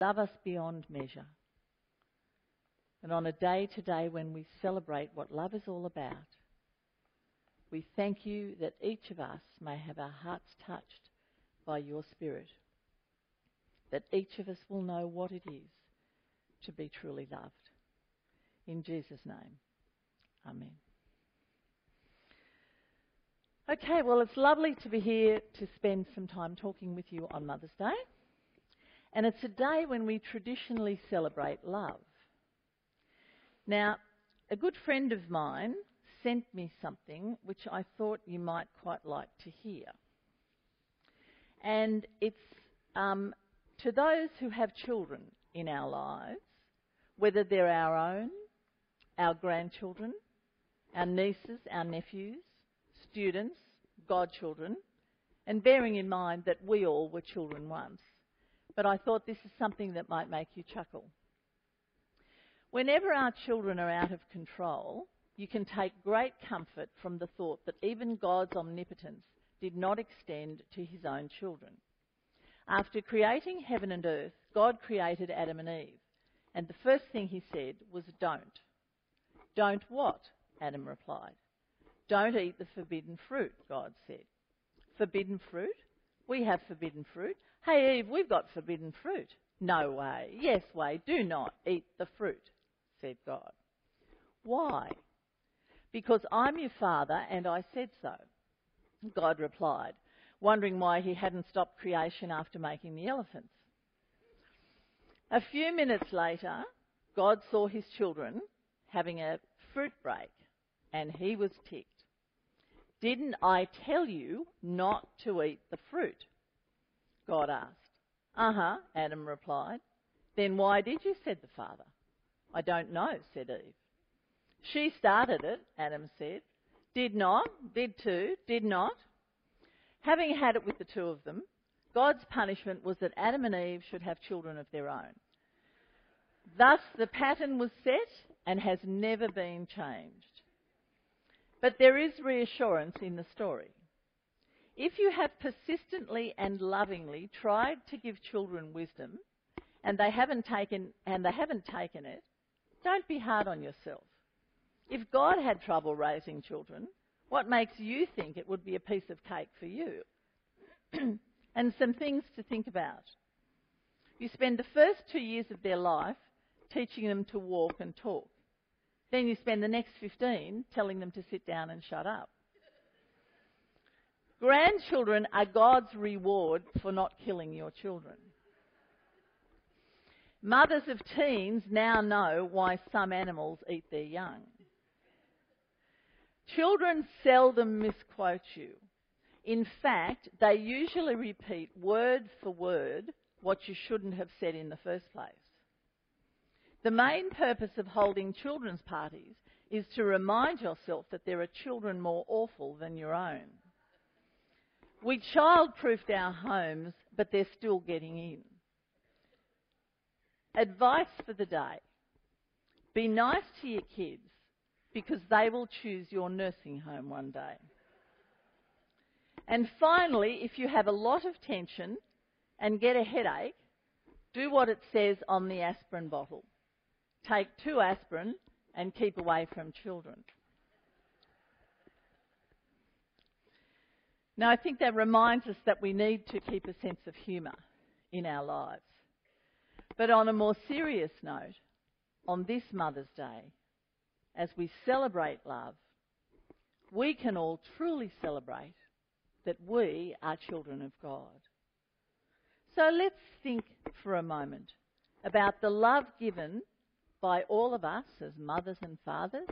love us beyond measure. And on a day today when we celebrate what love is all about, we thank you that each of us may have our hearts touched by your Spirit, that each of us will know what it is to be truly loved. In Jesus' name, Amen. Okay, well, it's lovely to be here to spend some time talking with you on Mother's Day. And it's a day when we traditionally celebrate love. Now, a good friend of mine sent me something which I thought you might quite like to hear. And it's um, to those who have children in our lives, whether they're our own, our grandchildren, our nieces, our nephews, students, godchildren, and bearing in mind that we all were children once. But I thought this is something that might make you chuckle. Whenever our children are out of control, you can take great comfort from the thought that even God's omnipotence did not extend to his own children. After creating heaven and earth, God created Adam and Eve. And the first thing he said was, Don't. Don't what? Adam replied. Don't eat the forbidden fruit, God said. Forbidden fruit? We have forbidden fruit. Hey, Eve, we've got forbidden fruit. No way. Yes way. Do not eat the fruit, said God. Why? Because I'm your father and I said so. God replied, wondering why he hadn't stopped creation after making the elephants. A few minutes later, God saw his children having a fruit break and he was ticked. Didn't I tell you not to eat the fruit? God asked. Uh huh, Adam replied. Then why did you? said the father. I don't know, said Eve. She started it, Adam said. Did not, did too, did not. Having had it with the two of them, God's punishment was that Adam and Eve should have children of their own. Thus, the pattern was set and has never been changed. But there is reassurance in the story. If you have persistently and lovingly tried to give children wisdom and they haven't taken and they haven't taken it, don't be hard on yourself. If God had trouble raising children, what makes you think it would be a piece of cake for you? and some things to think about. You spend the first two years of their life teaching them to walk and talk. Then you spend the next 15 telling them to sit down and shut up. Grandchildren are God's reward for not killing your children. Mothers of teens now know why some animals eat their young. Children seldom misquote you. In fact, they usually repeat word for word what you shouldn't have said in the first place. The main purpose of holding children's parties is to remind yourself that there are children more awful than your own. We child-proofed our homes, but they're still getting in. Advice for the day. Be nice to your kids because they will choose your nursing home one day. And finally, if you have a lot of tension and get a headache, do what it says on the aspirin bottle take two aspirin and keep away from children. Now, I think that reminds us that we need to keep a sense of humour in our lives. But on a more serious note, on this Mother's Day, as we celebrate love, we can all truly celebrate that we are children of God. So let's think for a moment about the love given by all of us as mothers and fathers,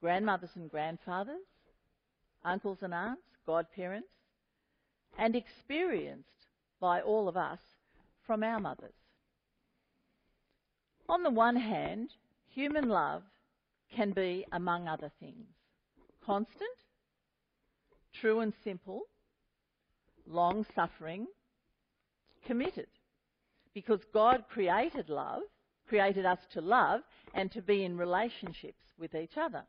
grandmothers and grandfathers, uncles and aunts, godparents, and experienced by all of us from our mothers. On the one hand, human love can be, among other things, constant, true and simple, long suffering, committed. Because God created love created us to love and to be in relationships with each other.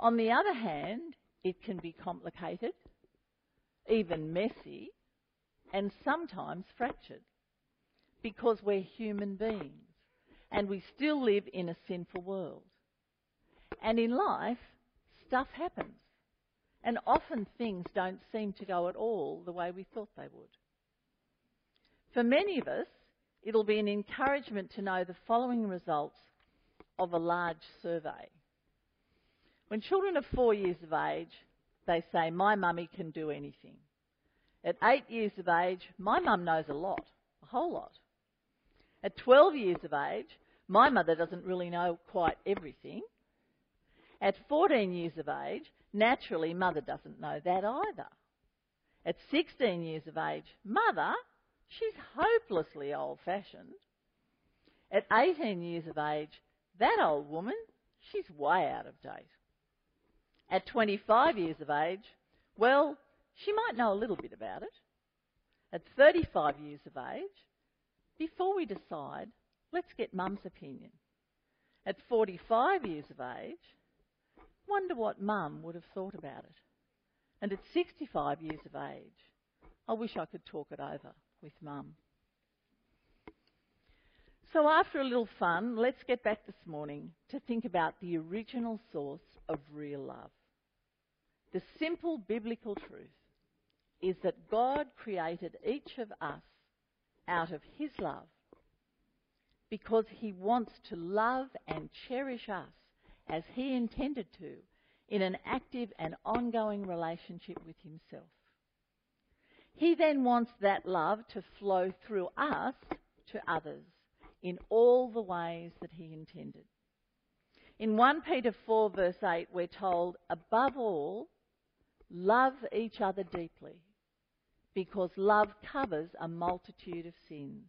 On the other hand, it can be complicated, even messy, and sometimes fractured. because we're human beings and we still live in a sinful world. And in life, stuff happens. And often things don't seem to go at all the way we thought they would. For many of us, it'll be an encouragement to know the following results of a large survey. When children are four years of age, they say, My mummy can do anything. At eight years of age, my mum knows a lot, a whole lot. At 12 years of age, my mother doesn't really know quite everything. At 14 years of age, naturally, mother doesn't know that either. At 16 years of age, mother, she's hopelessly old fashioned. At 18 years of age, that old woman, she's way out of date. At 25 years of age, well, she might know a little bit about it. At 35 years of age, before we decide, let's get mum's opinion. At 45 years of age, wonder what mum would have thought about it. And at 65 years of age, I wish I could talk it over with mum. So after a little fun, let's get back this morning to think about the original source of real love. The simple biblical truth is that God created each of us out of His love because He wants to love and cherish us as He intended to in an active and ongoing relationship with Himself. He then wants that love to flow through us to others in all the ways that He intended. In 1 Peter 4, verse 8, we're told, above all, love each other deeply, because love covers a multitude of sins.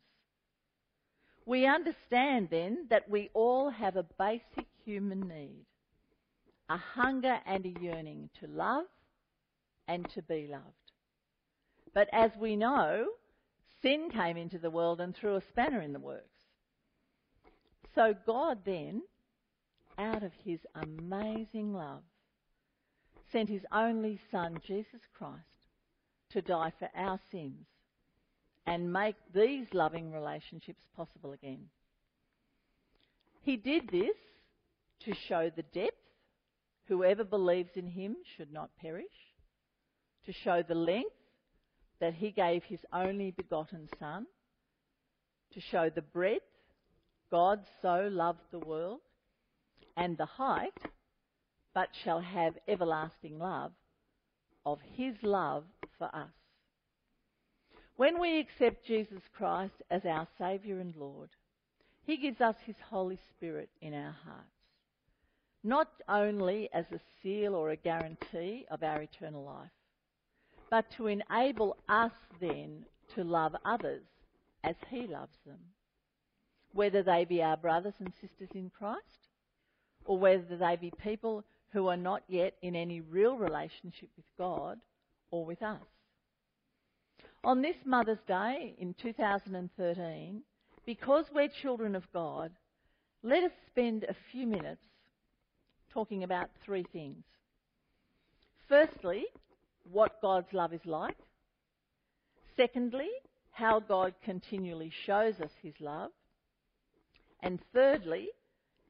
We understand then that we all have a basic human need a hunger and a yearning to love and to be loved. But as we know, sin came into the world and threw a spanner in the works. So God then, out of his amazing love, sent his only Son, Jesus Christ, to die for our sins and make these loving relationships possible again. He did this to show the depth, whoever believes in him should not perish, to show the length, that he gave his only begotten Son, to show the breadth, God so loved the world, and the height, but shall have everlasting love, of his love for us. When we accept Jesus Christ as our Saviour and Lord, he gives us his Holy Spirit in our hearts, not only as a seal or a guarantee of our eternal life, but to enable us then to love others as he loves them, whether they be our brothers and sisters in Christ, or whether they be people who are not yet in any real relationship with God or with us. On this Mother's Day in 2013, because we're children of God, let us spend a few minutes talking about three things. Firstly, what God's love is like. Secondly, how God continually shows us his love. And thirdly,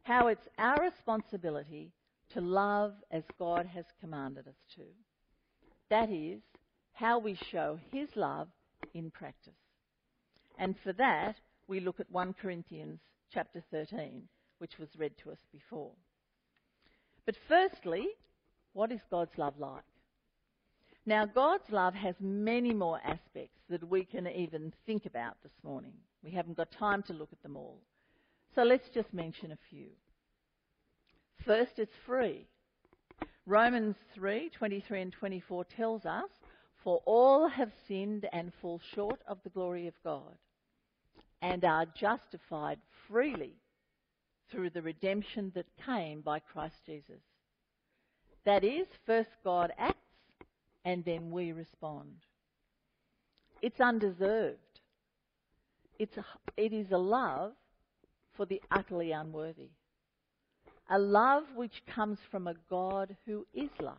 how it's our responsibility to love as God has commanded us to. That is, how we show His love in practice. And for that, we look at 1 Corinthians chapter 13, which was read to us before. But firstly, what is God's love like? Now, God's love has many more aspects that we can even think about this morning. We haven't got time to look at them all. So let's just mention a few. First, it's free. Romans 3 23 and 24 tells us, For all have sinned and fall short of the glory of God, and are justified freely through the redemption that came by Christ Jesus. That is, first God acts, and then we respond. It's undeserved. It's a, it is a love for the utterly unworthy a love which comes from a God who is love.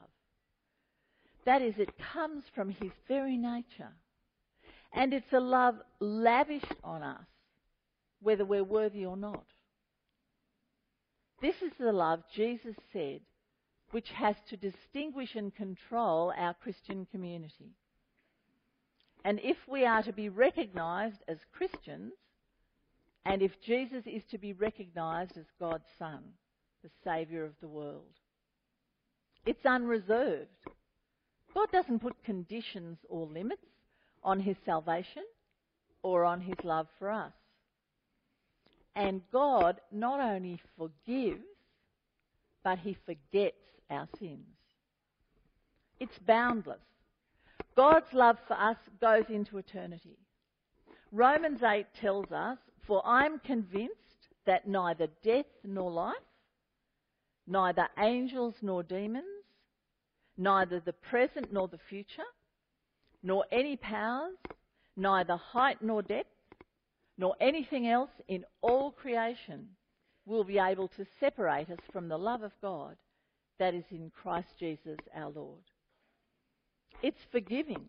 That is, it comes from his very nature. And it's a love lavished on us whether we're worthy or not. This is the love Jesus said which has to distinguish and control our Christian community. And if we are to be recognised as Christians, and if Jesus is to be recognised as God's Son, the Saviour of the world, it's unreserved. God doesn't put conditions or limits on his salvation or on his love for us. And God not only forgives, but he forgets our sins. It's boundless. God's love for us goes into eternity. Romans 8 tells us, For I'm convinced that neither death nor life, neither angels nor demons, neither the present nor the future, nor any powers, neither height nor depth, nor anything else in all creation will be able to separate us from the love of God that is in Christ Jesus our Lord. It's forgiving.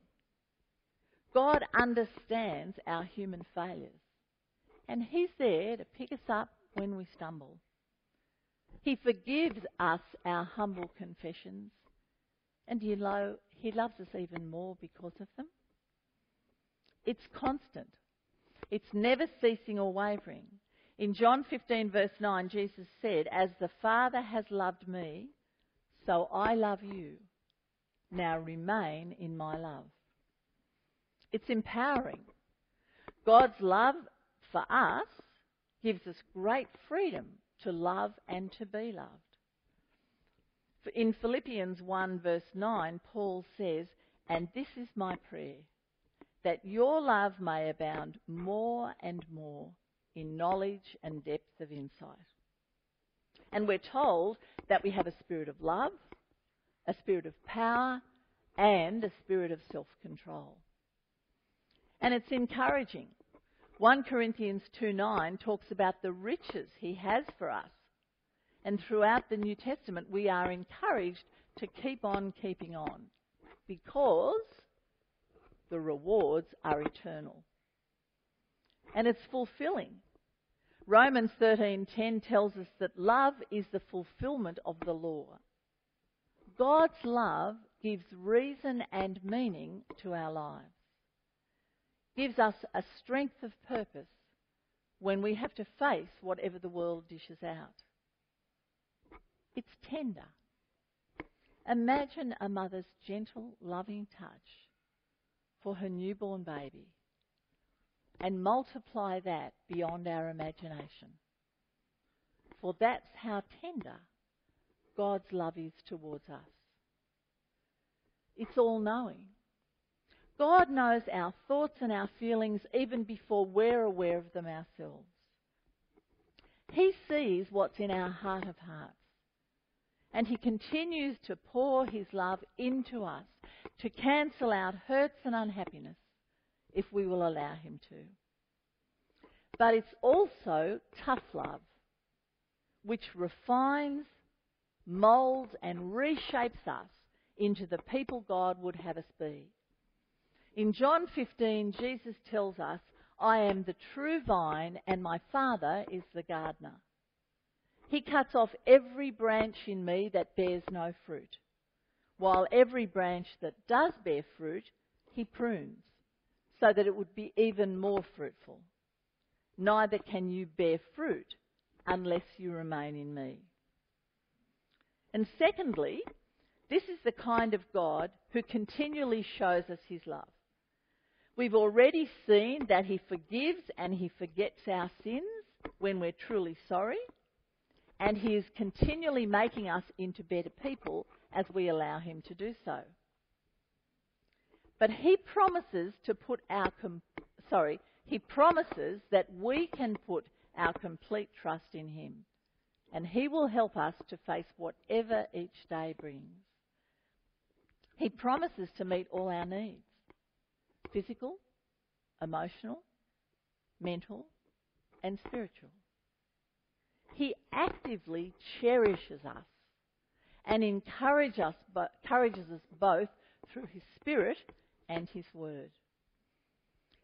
God understands our human failures, and He's there to pick us up when we stumble. He forgives us our humble confessions, and you know, He loves us even more because of them. It's constant. It's never ceasing or wavering. In John 15, verse 9, Jesus said, As the Father has loved me, so I love you. Now remain in my love. It's empowering. God's love for us gives us great freedom to love and to be loved. In Philippians 1, verse 9, Paul says, And this is my prayer, that your love may abound more and more in knowledge and depth of insight. And we're told that we have a spirit of love, a spirit of power, and a spirit of self control. And it's encouraging. 1 Corinthians 2:9 talks about the riches he has for us. And throughout the New Testament, we are encouraged to keep on keeping on because the rewards are eternal. And it's fulfilling. Romans 13:10 tells us that love is the fulfillment of the law. God's love gives reason and meaning to our lives. Gives us a strength of purpose when we have to face whatever the world dishes out. It's tender. Imagine a mother's gentle, loving touch for her newborn baby and multiply that beyond our imagination. For that's how tender God's love is towards us. It's all knowing. God knows our thoughts and our feelings even before we're aware of them ourselves. He sees what's in our heart of hearts. And He continues to pour His love into us to cancel out hurts and unhappiness if we will allow Him to. But it's also tough love, which refines, moulds, and reshapes us into the people God would have us be. In John 15, Jesus tells us, I am the true vine, and my Father is the gardener. He cuts off every branch in me that bears no fruit, while every branch that does bear fruit, he prunes so that it would be even more fruitful. Neither can you bear fruit unless you remain in me. And secondly, this is the kind of God who continually shows us his love. We've already seen that he forgives and he forgets our sins when we're truly sorry, and he is continually making us into better people as we allow him to do so. But he promises to put our com- sorry, he promises that we can put our complete trust in him, and he will help us to face whatever each day brings. He promises to meet all our needs physical, emotional, mental, and spiritual. He actively cherishes us and encourages us both through His Spirit and His Word.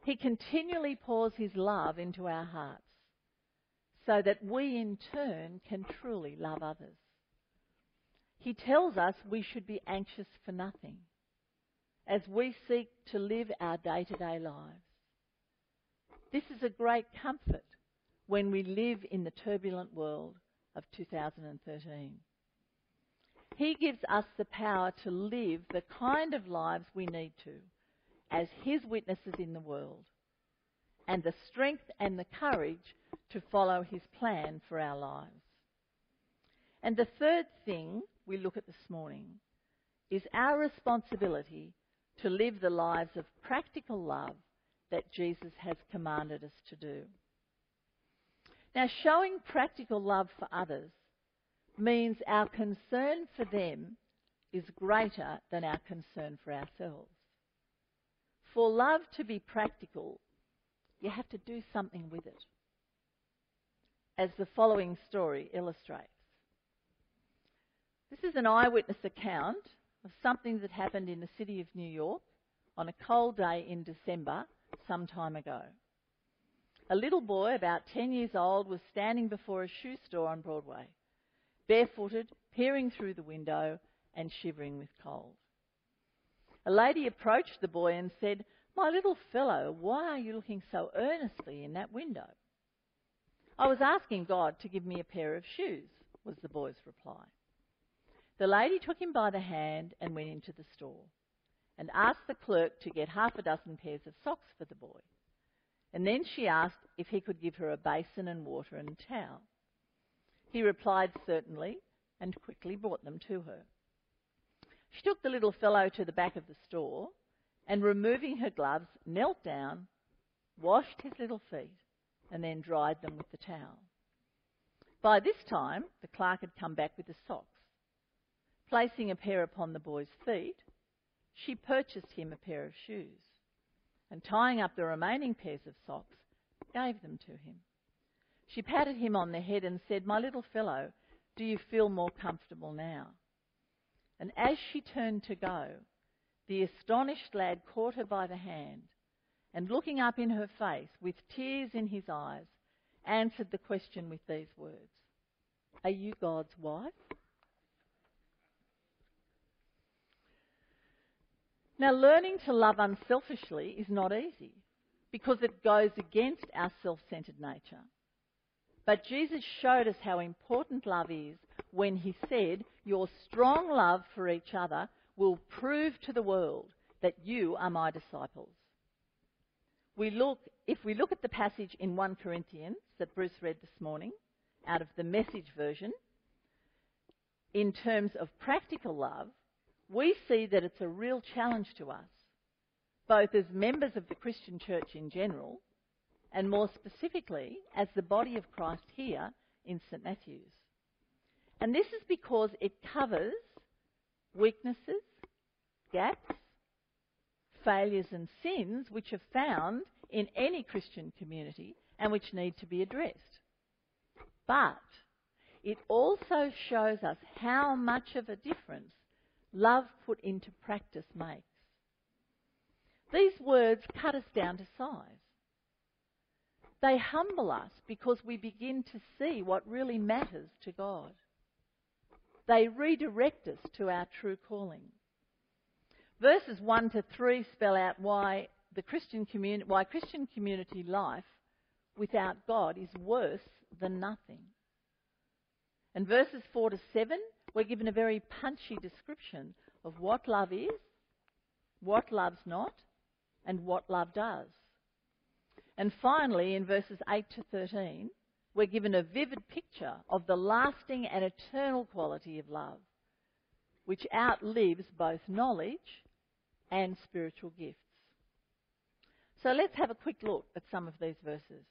He continually pours His love into our hearts, so that we in turn can truly love others. He tells us we should be anxious for nothing as we seek to live our day to day lives. This is a great comfort when we live in the turbulent world of 2013. He gives us the power to live the kind of lives we need to as His witnesses in the world, and the strength and the courage to follow His plan for our lives. And the third thing we look at this morning is our responsibility to live the lives of practical love that Jesus has commanded us to do. Now, showing practical love for others means our concern for them is greater than our concern for ourselves. For love to be practical, you have to do something with it, as the following story illustrates. This is an eyewitness account of something that happened in the city of New York on a cold day in December some time ago. A little boy, about 10 years old, was standing before a shoe store on Broadway, barefooted, peering through the window and shivering with cold. A lady approached the boy and said, My little fellow, why are you looking so earnestly in that window? I was asking God to give me a pair of shoes, was the boy's reply. The lady took him by the hand and went into the store and asked the clerk to get half a dozen pairs of socks for the boy. And then she asked if he could give her a basin and water and a towel. He replied certainly and quickly brought them to her. She took the little fellow to the back of the store and, removing her gloves, knelt down, washed his little feet, and then dried them with the towel. By this time, the clerk had come back with the socks. Placing a pair upon the boy's feet, she purchased him a pair of shoes and tying up the remaining pairs of socks, gave them to him. She patted him on the head and said, My little fellow, do you feel more comfortable now? And as she turned to go, the astonished lad caught her by the hand and looking up in her face with tears in his eyes, answered the question with these words Are you God's wife? Now, learning to love unselfishly is not easy because it goes against our self centered nature. But Jesus showed us how important love is when he said, Your strong love for each other will prove to the world that you are my disciples. We look, if we look at the passage in 1 Corinthians that Bruce read this morning out of the message version, in terms of practical love, we see that it's a real challenge to us, both as members of the Christian church in general, and more specifically as the body of Christ here in St Matthew's. And this is because it covers weaknesses, gaps, failures, and sins which are found in any Christian community and which need to be addressed. But it also shows us how much of a difference love put into practice makes. These words cut us down to size. They humble us because we begin to see what really matters to God. They redirect us to our true calling. Verses 1 to 3 spell out why the Christian community, why Christian community life without God is worse than nothing. And verses 4 to 7 we're given a very punchy description of what love is, what love's not, and what love does. And finally, in verses 8 to 13, we're given a vivid picture of the lasting and eternal quality of love, which outlives both knowledge and spiritual gifts. So let's have a quick look at some of these verses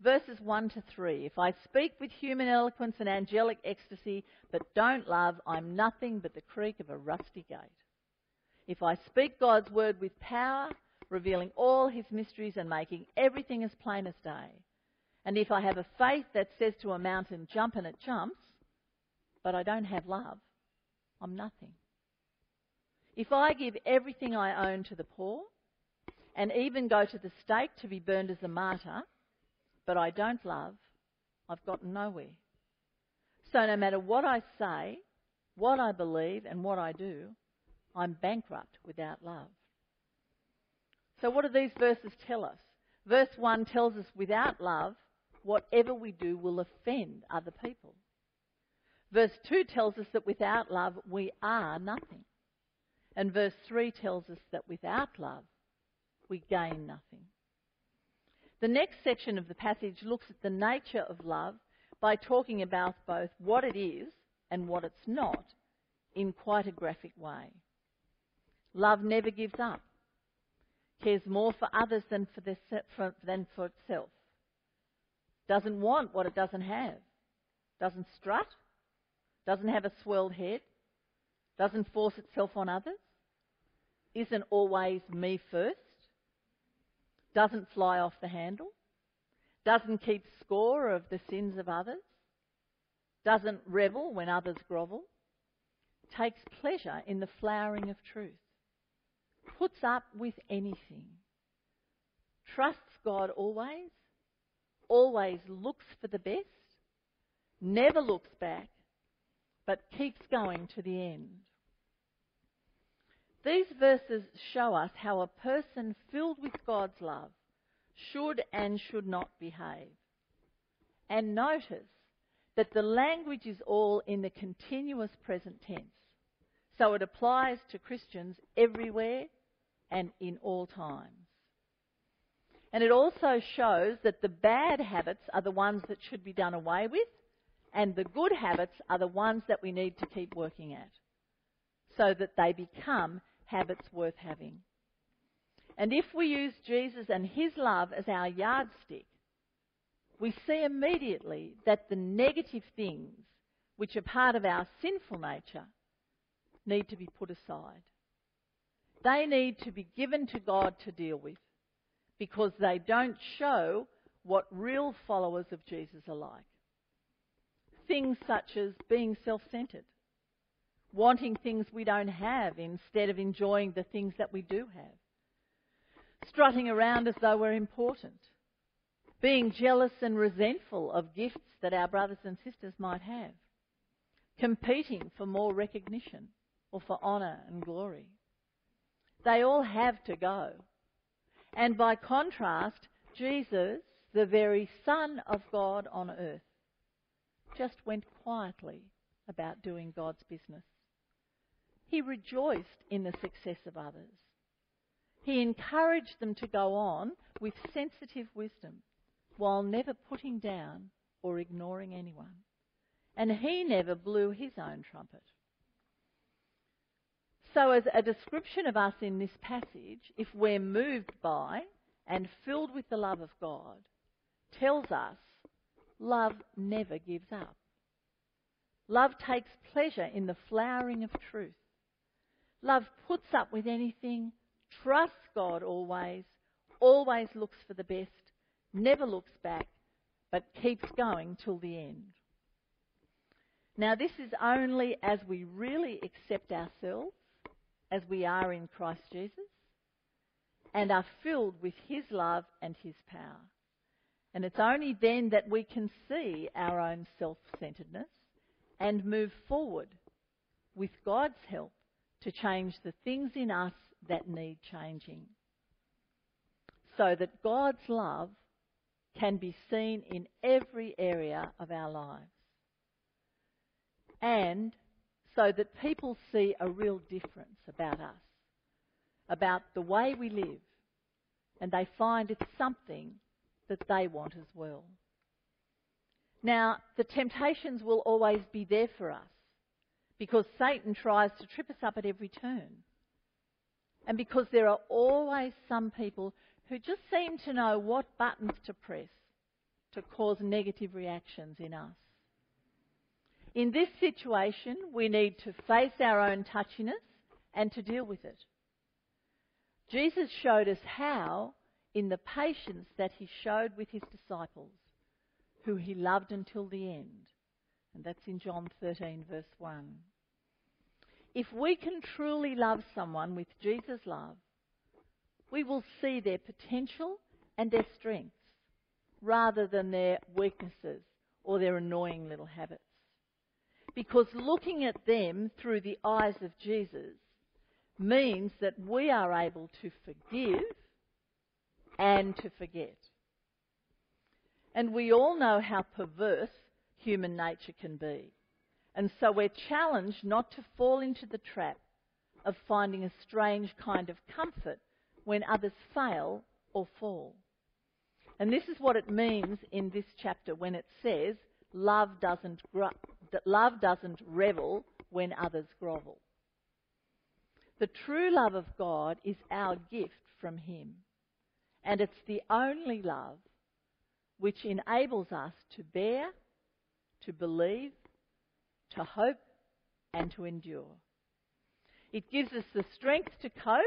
verses 1 to 3. If I speak with human eloquence and angelic ecstasy, but don't love, I'm nothing but the creak of a rusty gate. If I speak God's word with power, revealing all his mysteries and making everything as plain as day, and if I have a faith that says to a mountain, jump and it jumps, but I don't have love, I'm nothing. If I give everything I own to the poor, and even go to the stake to be burned as a martyr, but I don't love, I've gotten nowhere. So no matter what I say, what I believe, and what I do, I'm bankrupt without love. So what do these verses tell us? Verse 1 tells us without love, whatever we do will offend other people. Verse 2 tells us that without love, we are nothing. And verse 3 tells us that without love, we gain nothing. The next section of the passage looks at the nature of love by talking about both what it is and what it's not in quite a graphic way. Love never gives up, cares more for others than for, for, than for itself, doesn't want what it doesn't have, doesn't strut, doesn't have a swelled head, doesn't force itself on others, isn't always me first, doesn't fly off the handle, doesn't keep score of the sins of others, doesn't revel when others grovel, takes pleasure in the flowering of truth, puts up with anything, trusts God always, always looks for the best, never looks back, but keeps going to the end. These verses show us how a person filled with God's love should and should not behave. And notice that the language is all in the continuous present tense. So it applies to Christians everywhere and in all times. And it also shows that the bad habits are the ones that should be done away with, and the good habits are the ones that we need to keep working at, so that they become habits worth having. And if we use Jesus and his love as our yardstick, we see immediately that the negative things which are part of our sinful nature need to be put aside. They need to be given to God to deal with because they don't show what real followers of Jesus are like. Things such as being self centered, wanting things we don't have instead of enjoying the things that we do have, strutting around as though we're important, being jealous and resentful of gifts that our brothers and sisters might have, competing for more recognition or for honour and glory. They all have to go. And by contrast, Jesus, the very Son of God on earth, just went quietly about doing God's business. He rejoiced in the success of others. He encouraged them to go on with sensitive wisdom while never putting down or ignoring anyone. And he never blew his own trumpet. So, as a description of us in this passage, if we're moved by and filled with the love of God, tells us love never gives up. Love takes pleasure in the flowering of truth. Love puts up with anything, trusts God always, always looks for the best, never looks back, but keeps going till the end. Now, this is only as we really accept ourselves as we are in Christ Jesus and are filled with His love and His power. And it's only then that we can see our own self centeredness and move forward with God's help to change the things in us that need changing. So that God's love can be seen in every area of our lives. And so that people see a real difference about us, about the way we live, and they find it's something that they want as well. Now, the temptations will always be there for us because Satan tries to trip us up at every turn. And because there are always some people who just seem to know what buttons to press to cause negative reactions in us. In this situation, we need to face our own touchiness and to deal with it. Jesus showed us how in the patience that he showed with his disciples, who he loved until the end. And that's in John 13, verse 1. If we can truly love someone with Jesus' love, we will see their potential and their strengths rather than their weaknesses or their annoying little habits. Because looking at them through the eyes of Jesus means that we are able to forgive and to forget. And we all know how perverse human nature can be. And so we're challenged not to fall into the trap of finding a strange kind of comfort when others fail or fall. And this is what it means in this chapter when it says, love doesn't, love doesn't revel when others grovel. The true love of God is our gift from Him. And it's the only love which enables us to bear, to believe, to hope, and to endure. It gives us the strength to cope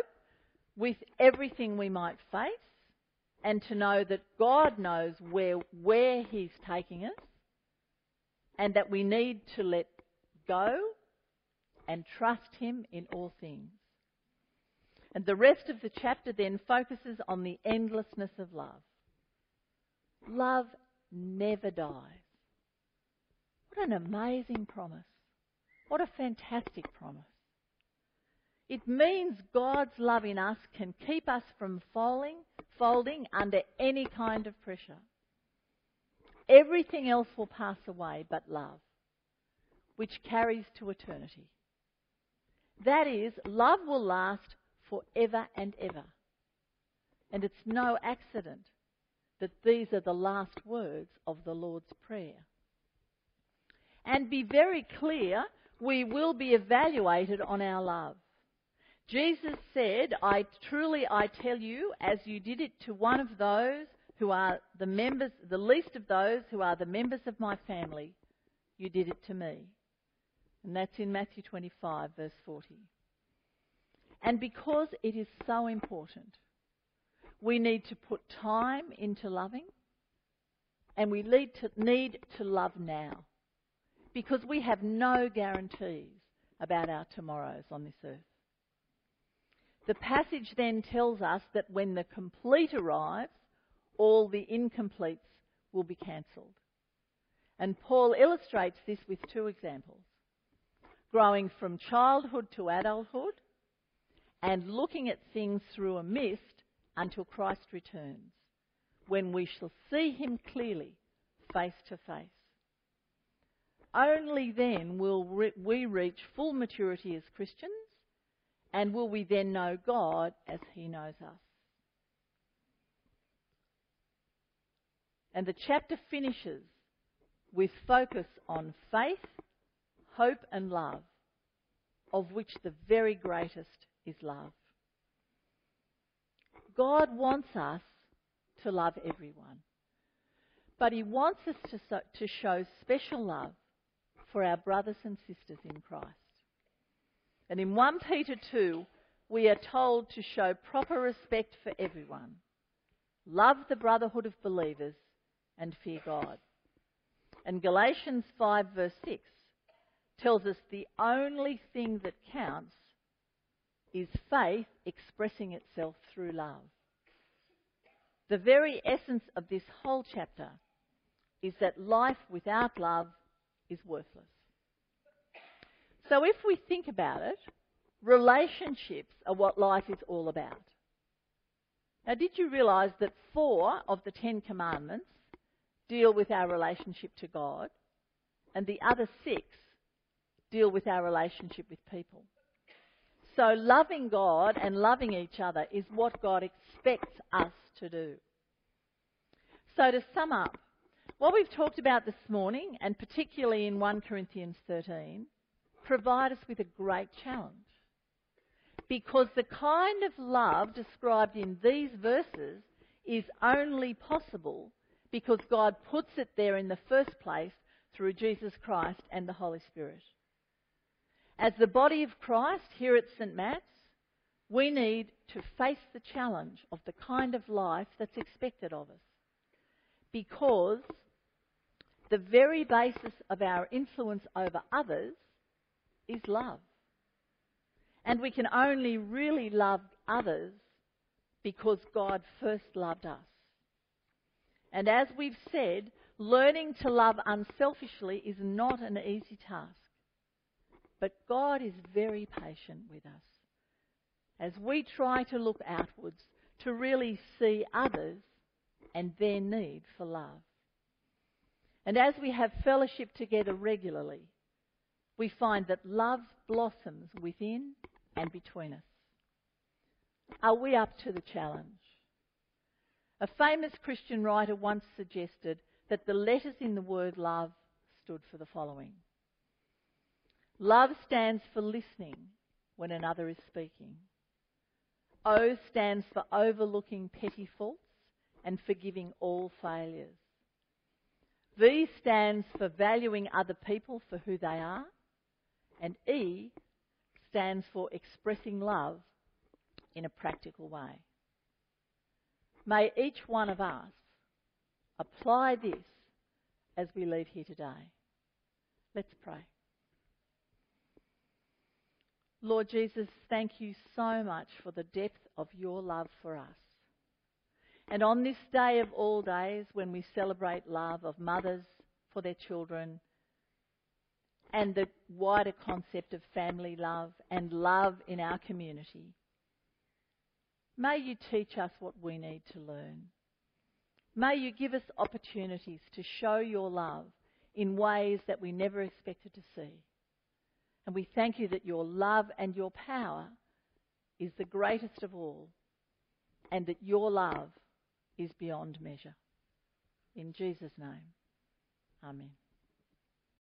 with everything we might face and to know that God knows where, where He's taking us and that we need to let go and trust Him in all things. And the rest of the chapter then focuses on the endlessness of love. Love never dies. What an amazing promise. What a fantastic promise. It means God's love in us can keep us from falling, folding under any kind of pressure. Everything else will pass away but love, which carries to eternity. That is, love will last forever and ever. And it's no accident that these are the last words of the Lord's Prayer. And be very clear, we will be evaluated on our love. Jesus said, I truly I tell you, as you did it to one of those who are the members, the least of those who are the members of my family, you did it to me. And that's in Matthew 25, verse 40. And because it is so important, we need to put time into loving, and we need to, need to love now. Because we have no guarantees about our tomorrows on this earth. The passage then tells us that when the complete arrives, all the incompletes will be cancelled. And Paul illustrates this with two examples growing from childhood to adulthood and looking at things through a mist until Christ returns, when we shall see him clearly, face to face. Only then will we reach full maturity as Christians and will we then know God as He knows us? And the chapter finishes with focus on faith, hope, and love, of which the very greatest is love. God wants us to love everyone, but He wants us to, to show special love for our brothers and sisters in Christ. And in 1 Peter 2, we are told to show proper respect for everyone, love the brotherhood of believers, and fear God. And Galatians 5, verse 6, tells us the only thing that counts is faith expressing itself through love. The very essence of this whole chapter is that life without love is worthless. So if we think about it, relationships are what life is all about. Now, did you realise that four of the Ten Commandments deal with our relationship to God, and the other six deal with our relationship with people? So, loving God and loving each other is what God expects us to do. So, to sum up, what we've talked about this morning, and particularly in 1 Corinthians 13, provide us with a great challenge. Because the kind of love described in these verses is only possible because God puts it there in the first place through Jesus Christ and the Holy Spirit. As the body of Christ here at St. Matt's, we need to face the challenge of the kind of life that's expected of us. Because the very basis of our influence over others is love. And we can only really love others because God first loved us. And as we've said, Learning to love unselfishly is not an easy task. But God is very patient with us. As we try to look outwards to really see others and their need for love. And as we have fellowship together regularly, we find that love blossoms within and between us. Are we up to the challenge? A famous Christian writer once suggested that the letters in the word love stood for the following Love stands for listening when another is speaking. O stands for overlooking petty faults and forgiving all failures. V stands for valuing other people for who they are. And E stands for expressing love in a practical way. May each one of us apply this as we leave here today. Let's pray. Lord Jesus, thank you so much for the depth of your love for us. And on this day of all days, when we celebrate love of mothers for their children and the wider concept of family love and love in our community, may you teach us what we need to learn. May you give us opportunities to show your love in ways that we never expected to see. And we thank you that your love and your power is the greatest of all, and that your love is beyond measure. In Jesus' name, Amen.